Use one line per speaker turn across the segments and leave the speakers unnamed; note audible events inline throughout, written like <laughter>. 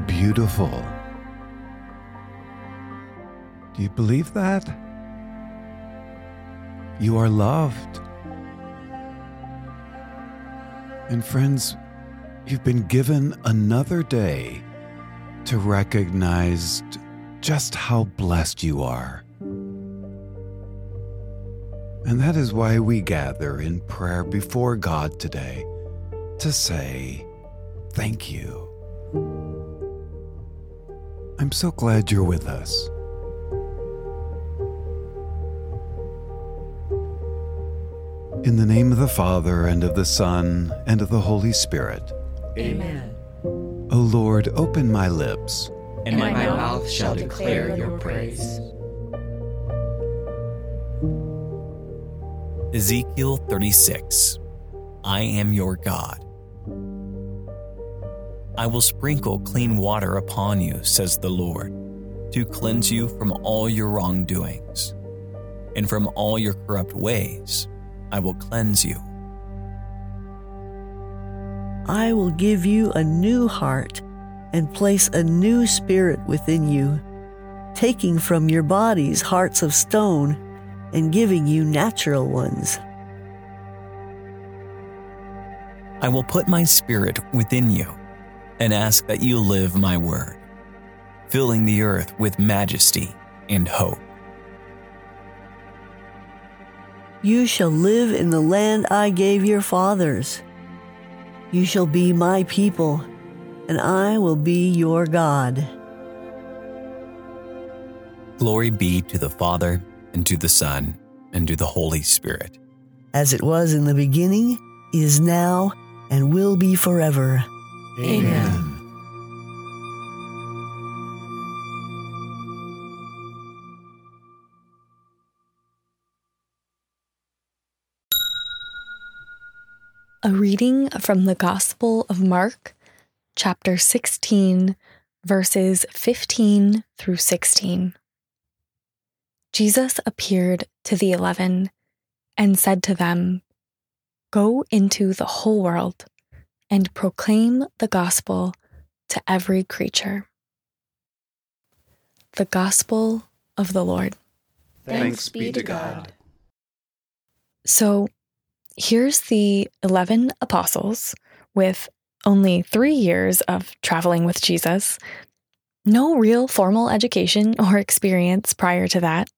beautiful. Do you believe that? You are loved. And friends, you've been given another day to recognize just how blessed you are. And that is why we gather in prayer before God today to say, Thank you. I'm so glad you're with us. In the name of the Father, and of the Son, and of the Holy Spirit.
Amen.
O Lord, open my lips,
And my mouth shall declare your praise.
Ezekiel 36 I am your God. I will sprinkle clean water upon you, says the Lord, to cleanse you from all your wrongdoings. And from all your corrupt ways, I will cleanse you.
I will give you a new heart and place a new spirit within you, taking from your bodies hearts of stone and giving you natural ones.
I will put my spirit within you and ask that you live my word, filling the earth with majesty and hope.
You shall live in the land I gave your fathers. You shall be my people, and I will be your God.
Glory be to the Father, and to the Son, and to the Holy Spirit.
As it was in the beginning, is now, and will be forever.
Amen.
A reading from the Gospel of Mark, chapter 16, verses 15 through 16. Jesus appeared to the eleven and said to them, Go into the whole world and proclaim the gospel to every creature. The Gospel of the Lord.
Thanks be to God.
So here's the 11 apostles with only three years of traveling with Jesus, no real formal education or experience prior to that,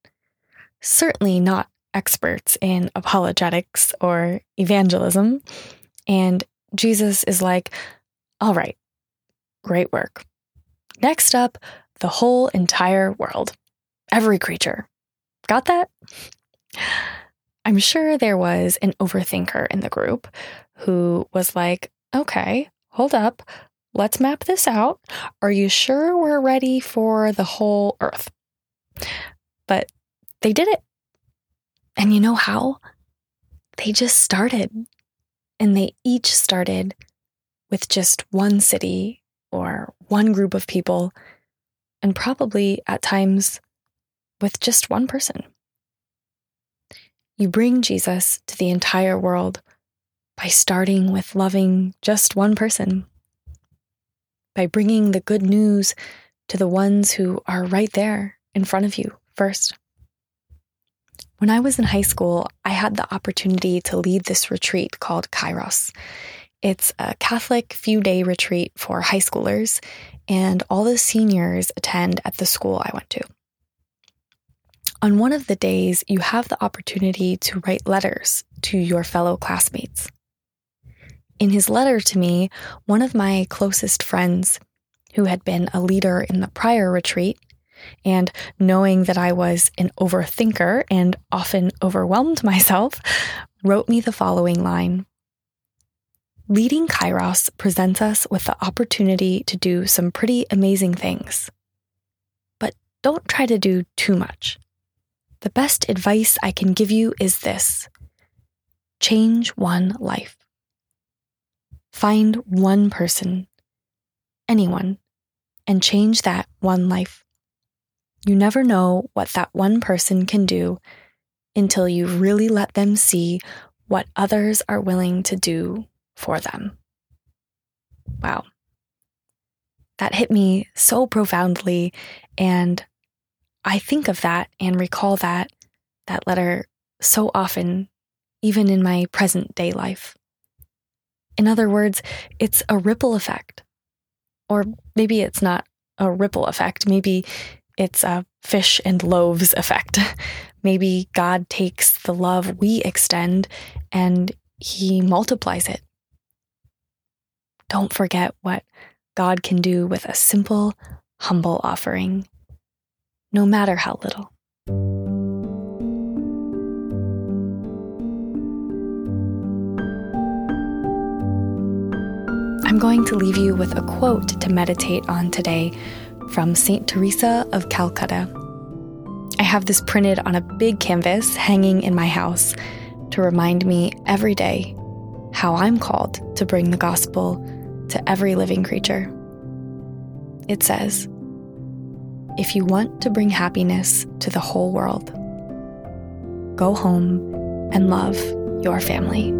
certainly not experts in apologetics or evangelism. And Jesus is like, all right, great work. Next up, the whole entire world, every creature. Got that? I'm sure there was an overthinker in the group who was like, okay, hold up. Let's map this out. Are you sure we're ready for the whole Earth? But they did it. And you know how? They just started. And they each started with just one city or one group of people, and probably at times with just one person. You bring Jesus to the entire world by starting with loving just one person, by bringing the good news to the ones who are right there in front of you first. When I was in high school, I had the opportunity to lead this retreat called Kairos. It's a Catholic few day retreat for high schoolers, and all the seniors attend at the school I went to. On one of the days, you have the opportunity to write letters to your fellow classmates. In his letter to me, one of my closest friends, who had been a leader in the prior retreat, and knowing that I was an overthinker and often overwhelmed <laughs> myself, wrote me the following line Leading Kairos presents us with the opportunity to do some pretty amazing things. But don't try to do too much. The best advice I can give you is this change one life. Find one person, anyone, and change that one life. You never know what that one person can do until you really let them see what others are willing to do for them. Wow. that hit me so profoundly. And I think of that and recall that, that letter so often, even in my present day life. In other words, it's a ripple effect. Or maybe it's not a ripple effect. Maybe it's a fish and loaves effect. <laughs> maybe God takes the love we extend and he multiplies it. Don't forget what God can do with a simple, humble offering, no matter how little. I'm going to leave you with a quote to meditate on today from St. Teresa of Calcutta. I have this printed on a big canvas hanging in my house to remind me every day how I'm called to bring the gospel to every living creature. It says, If you want to bring happiness to the whole world, go home and love your family.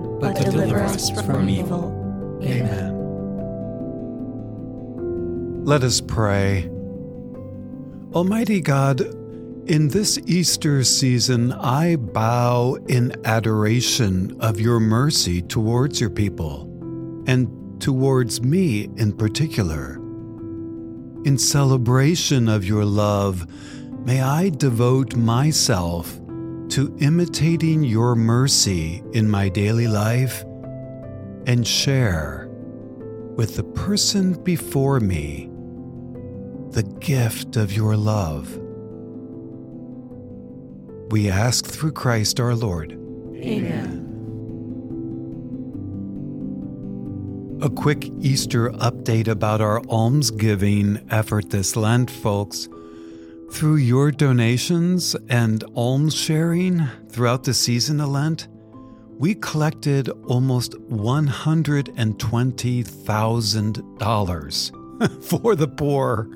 but deliver us from evil. Amen.
Let us pray. Almighty God, in this Easter season, I bow in adoration of your mercy towards your people and towards me in particular. In celebration of your love, may I devote myself to imitating your mercy in my daily life and share with the person before me the gift of your love. We ask through Christ our Lord.
Amen.
A quick Easter update about our almsgiving effort this Lent, folks. Through your donations and alms sharing throughout the season of Lent, we collected almost $120,000 <laughs> for the poor.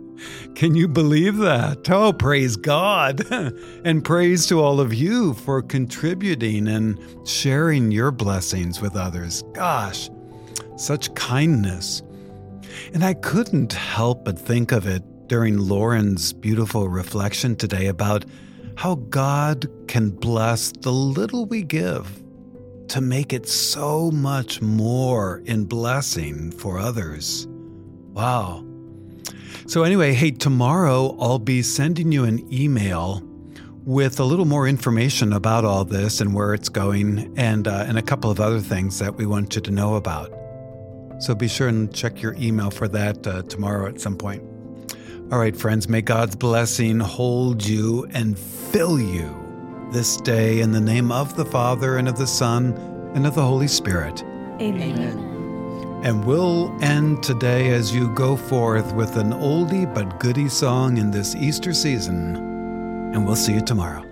Can you believe that? Oh, praise God. <laughs> and praise to all of you for contributing and sharing your blessings with others. Gosh, such kindness. And I couldn't help but think of it during Lauren's beautiful reflection today about how God can bless the little we give to make it so much more in blessing for others. Wow. So, anyway, hey, tomorrow I'll be sending you an email with a little more information about all this and where it's going, and, uh, and a couple of other things that we want you to know about. So, be sure and check your email for that uh, tomorrow at some point. All right, friends, may God's blessing hold you and fill you this day in the name of the Father and of the Son and of the Holy Spirit.
Amen.
And we'll end today as you go forth with an oldie but goodie song in this Easter season. And we'll see you tomorrow.